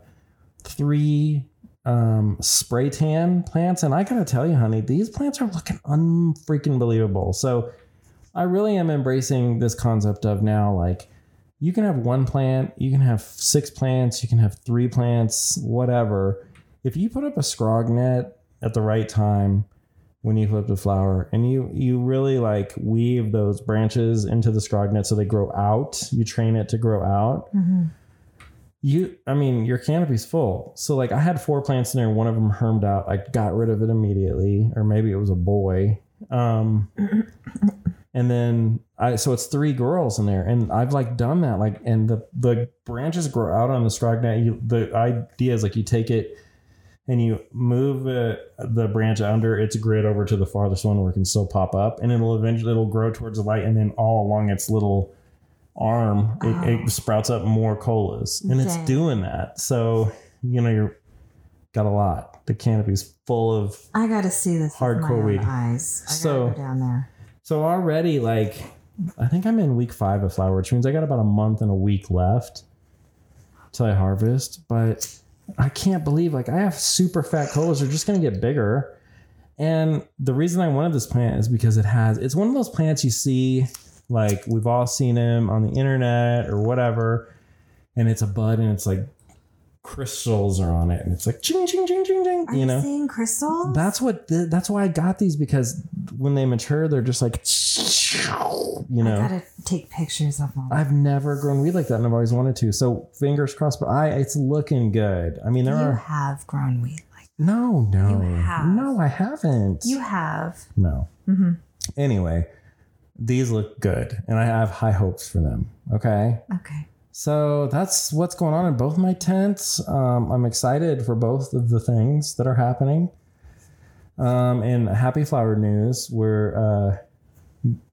three um, spray tan plants. And I gotta tell you, honey, these plants are looking unfreaking believable. So I really am embracing this concept of now like you can have one plant, you can have six plants, you can have three plants, whatever. If you put up a scrog net at the right time when you flip the flower and you you really like weave those branches into the scrog net so they grow out, you train it to grow out. Mhm. You I mean your canopy's full. So like I had four plants in there, one of them hermed out. I got rid of it immediately, or maybe it was a boy. Um and then I so it's three girls in there, and I've like done that like, and the the branches grow out on the scrognet. You the idea is like you take it and you move it, the branch under its grid over to the farthest one where it can still pop up, and it'll eventually it'll grow towards the light, and then all along its little arm it, Oh. it sprouts up more colas, and it's doing that. So you know you're got a lot. The canopy's full of I got to see this Hardcore weed. eyes. So- down there. So already, like, I think I'm in week five of flower, which means I got about a month and a week left till I harvest. But I can't believe, like, I have super fat colas. They're just going to get bigger. And the reason I wanted this plant is because it has, it's one of those plants you see, like, we've all seen them on the internet or whatever. And it's a bud and it's like crystals are on it. And it's like, ching, ching, ching, ching, ching, Are you know? seeing crystals? That's what. The, that's why I got these because when they mature, they're just like, you know, I gotta take pictures of them. I've never grown weed like that, and I've always wanted to. So fingers crossed. But I, it's looking good. I mean, there are you are have grown weed like That. no, no, You have. no. I haven't. you have. no. Mm-hmm. Anyway, these look good, and I have high hopes for them. Okay. Okay. So that's what's going on in both my tents. Um, I'm excited for both of the things that are happening. Um, and happy flower news, we're uh,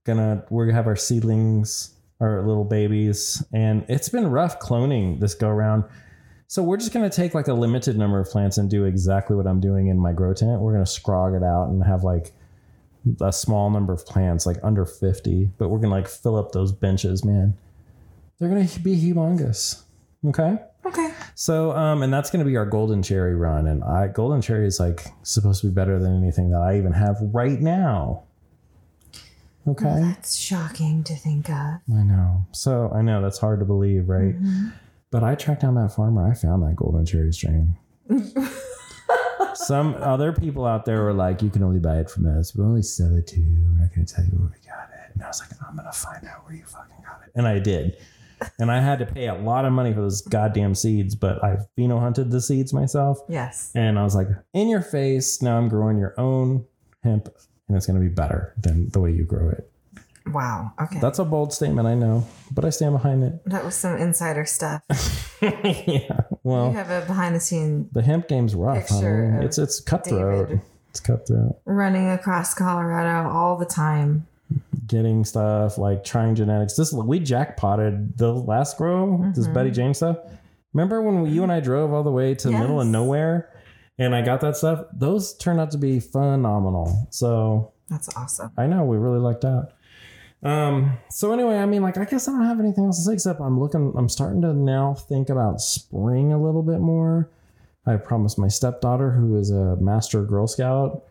gonna we're gonna have our seedlings, our little babies, and it's been rough cloning this go around. So we're just gonna take like a limited number of plants and do exactly what I'm doing in my grow tent. We're gonna scrog it out and have like a small number of plants, like under 50, but we're gonna like fill up those benches, man. They're gonna be humongous. Okay. Okay. So, um, and that's going to be our golden cherry run, and I golden cherry is like supposed to be better than anything that I even have right now. Okay, That's shocking to think of. I know. So I know that's hard to believe, right? Mhm. But I tracked down that farmer. I found that golden cherry strain. Some other people out there were like, "You can only buy it from us. We only sell it to you. We're not going to tell you where we got it." And I was like, "I'm going to find out where you fucking got it," and I did. And I had to pay a lot of money for those goddamn seeds, but I pheno hunted the seeds myself. Yes. And I was like, in your face, now I'm growing your own hemp, and it's going to be better than the way you grow it. Wow. Okay. That's a bold statement, I know, but I stand behind it. that was some insider stuff. yeah. Well, you have a behind the scenes. the hemp game's rough, honey. It's it's cutthroat. David. It's cutthroat. running across Colorado all the time. Getting stuff like trying genetics. This we jackpotted the last grow. This Mhm. Betty James stuff. Remember when we, you and I drove all the way to the middle of nowhere, and I got that stuff? Those turned out to be phenomenal. So That's awesome. I know we really lucked out. Um, so anyway, I mean, like, I guess I don't have anything else to say except I'm looking, I'm starting to now think about spring a little bit more. I promised my stepdaughter, who is a master Girl Scout,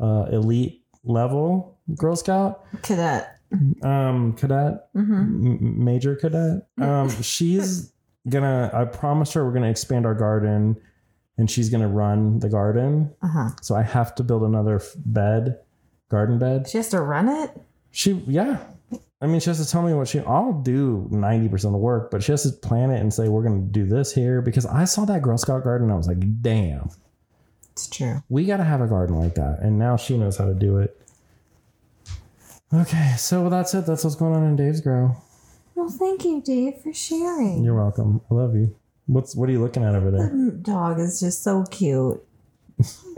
uh, elite level Girl Scout, Cadet. um, cadet, Mm-hmm. m- major cadet. Um, she's gonna, I promised her we're gonna expand our garden and she's gonna run the garden. Uh huh. So I have to build another f- bed, garden bed. She has to run it. She, yeah. I mean, she has to tell me what she. I'll do ninety percent of the work, but she has to plan it and say we're going to do this here because I saw that Girl Scout garden. And I was like, damn, It's true. we got to have a garden like that. And now she knows how to do it. Okay, so that's it. That's what's going on in Dave's grow. Well, thank you, Dave, for sharing. You're welcome. I love you. What's what are you looking at over there? That dog is just so cute.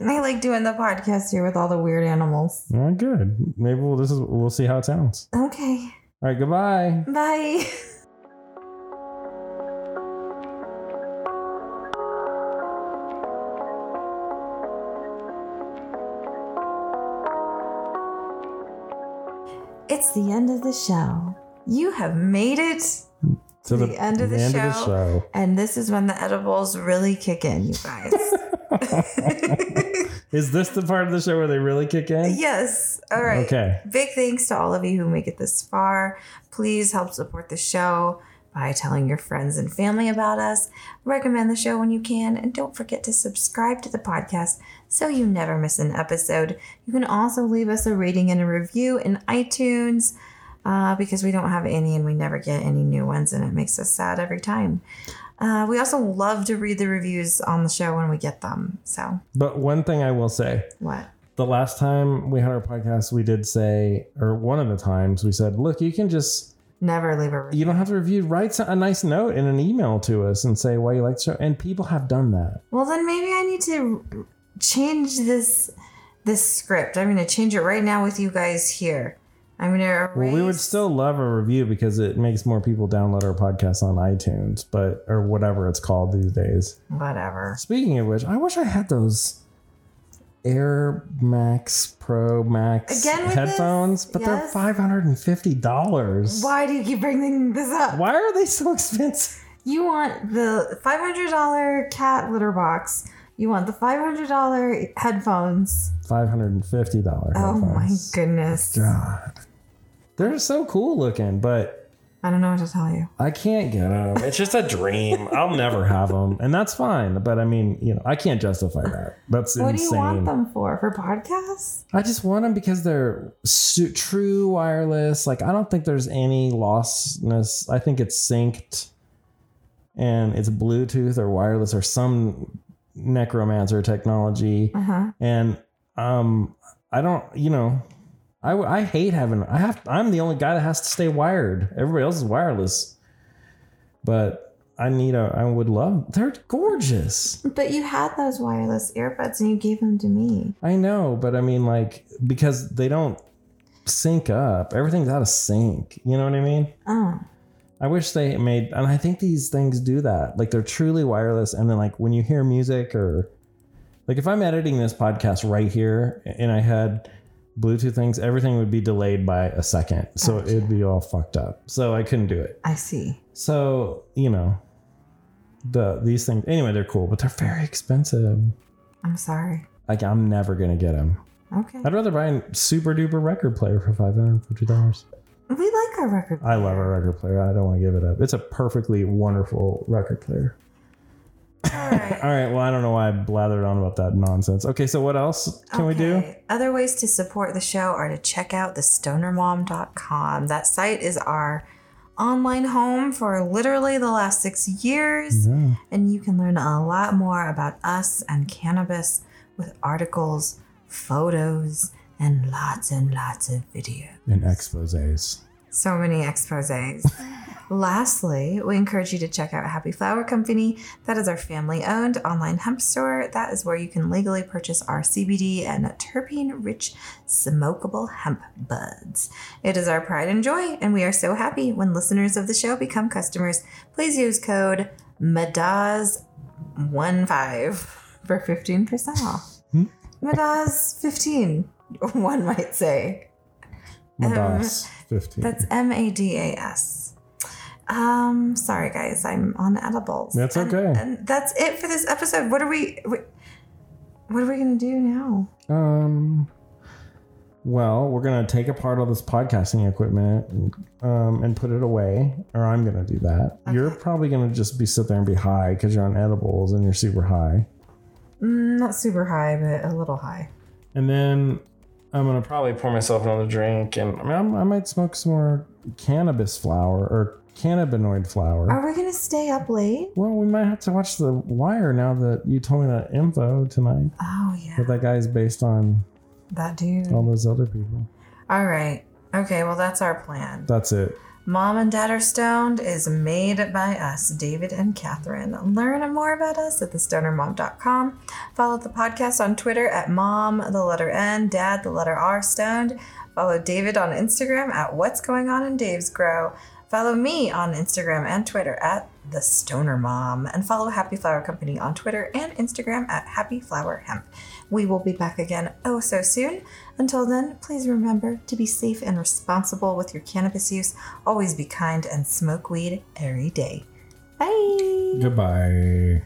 I like doing the podcast here with all the weird animals. All right, good. Maybe we'll this is we'll see how it sounds. Okay. All right, goodbye. Bye. It's the end of the show. You have made it, To The end of the show. show. and this is when the edibles really kick in, you guys. Is this the part of the show where they really kick in? yes. All right. Okay. Big thanks to all of you who make it this far. Please help support the show by telling your friends and family about us. Recommend the show when you can, and don't forget to subscribe to the podcast so you never miss an episode. You can also leave us a rating and a review in iTunes uh, because we don't have any and we never get any new ones, and it makes us sad every time. Uh, we also love to read the reviews on the show when we get them. So, But one thing I will say, what? the last time we had our podcast, we did say, or one of the times we said, look, you can just Never leave a review. you don't have to review. Write a nice note in an email to us and say why you like the show. And people have done that. Well, then maybe I need to change this this script. I'm going to change it right now with you guys here. I'm to erase. Well, we would still love a review because it makes more people download our podcast on iTunes, but or whatever it's called these days. whatever. Speaking of which, I wish I had those Air Max Pro Max Again headphones, this? but Yes. they're five hundred and fifty dollars. Why do you keep bringing this up? Why are they so expensive? You want the $500 cat litter box. You want the $500 headphones. Five hundred and fifty dollars. Oh my goodness. god! They're so cool looking, but I don't know what to tell you. I can't get them. It's just a dream. I'll never have them, and that's fine. But I mean, you know, I can't justify that. That's What insane. do you want them for? For podcasts? I just want them because they're su- true wireless. Like I don't think there's any lostness. I think it's synced, and it's Bluetooth or wireless or some necromancer technology. Uh huh. And um, I don't, you know, I I hate having. I have. I'm the only guy that has to stay wired. Everybody else is wireless, but I need a. I would love. They're gorgeous. But you had those wireless earbuds and you gave them to me. I know, but I mean, like, because they don't sync up. Everything's out of sync. You know what I mean? Oh. I wish they made, and I think these things do that. Like, they're truly wireless. And then, like, when you hear music or, like, if I'm editing this podcast right here and I had Bluetooth things, everything would be delayed by a second. So Gotcha. it'd be all fucked up. So I couldn't do it. I see. So, you know, the these things, anyway, they're cool, but they're very expensive. I'm sorry. Like, I'm never going to get them. Okay. I'd rather buy a super duper record player for five hundred and fifty dollars. We like our record. I love our record player. I don't want to give it up. It's a perfectly wonderful record player. All right. All right. Well, I don't know why I blathered on about that nonsense. Okay. So what else can we do? Other ways to support the show are to check out the stonermom.com. That site is our online home for literally the last six years, Yeah. and you can learn a lot more about us and cannabis with articles, photos, and lots and lots of videos. And exposes. So many exposes. Lastly, we encourage you to check out Happy Flower Company. That is our family owned online hemp store. That is where you can legally purchase our CBD and terpene rich smokable hemp buds. It is our pride and joy, and we are so happy when listeners of the show become customers. Please use code MEDAZ15 for 15% off. Hmm? MEDAZ15, one might say. My boss. Fifteen. That's M A D A S. Um, sorry guys, I'm on edibles. That's And- okay. And, that's it for this episode. What are we? What, are we gonna do now? Um. Well, we're gonna take apart all this podcasting equipment um, and put it away, or I'm gonna do that. You're probably gonna just be sit there and be high because you're on edibles and you're super high. Mm, not super high, but a little high. And then I'm gonna probably pour myself another drink, and I mean I'm, I might smoke some more cannabis flower or cannabinoid flower. Are we gonna stay up late? Well, we might have to watch The Wire now that you told me that info tonight. Oh yeah, That that guy's based on that dude. all those other people. All right. Okay. Well, that's our plan. That's it. Mom and Dad Are Stoned is made by us, David and Catherine. Learn more about us at thestonermom.com. Follow the podcast on Twitter at mom, the letter N, dad, the letter R, stoned. Follow David on Instagram at what's going on in Dave's Grow. Follow me on Instagram and Twitter at the Stoner Mom, and follow Happy Flower Company on Twitter and Instagram at Happy Flower Hemp. We will be back again oh so soon. Until then, please remember to be safe and responsible with your cannabis use. Always be kind and smoke weed every day. Bye. Goodbye.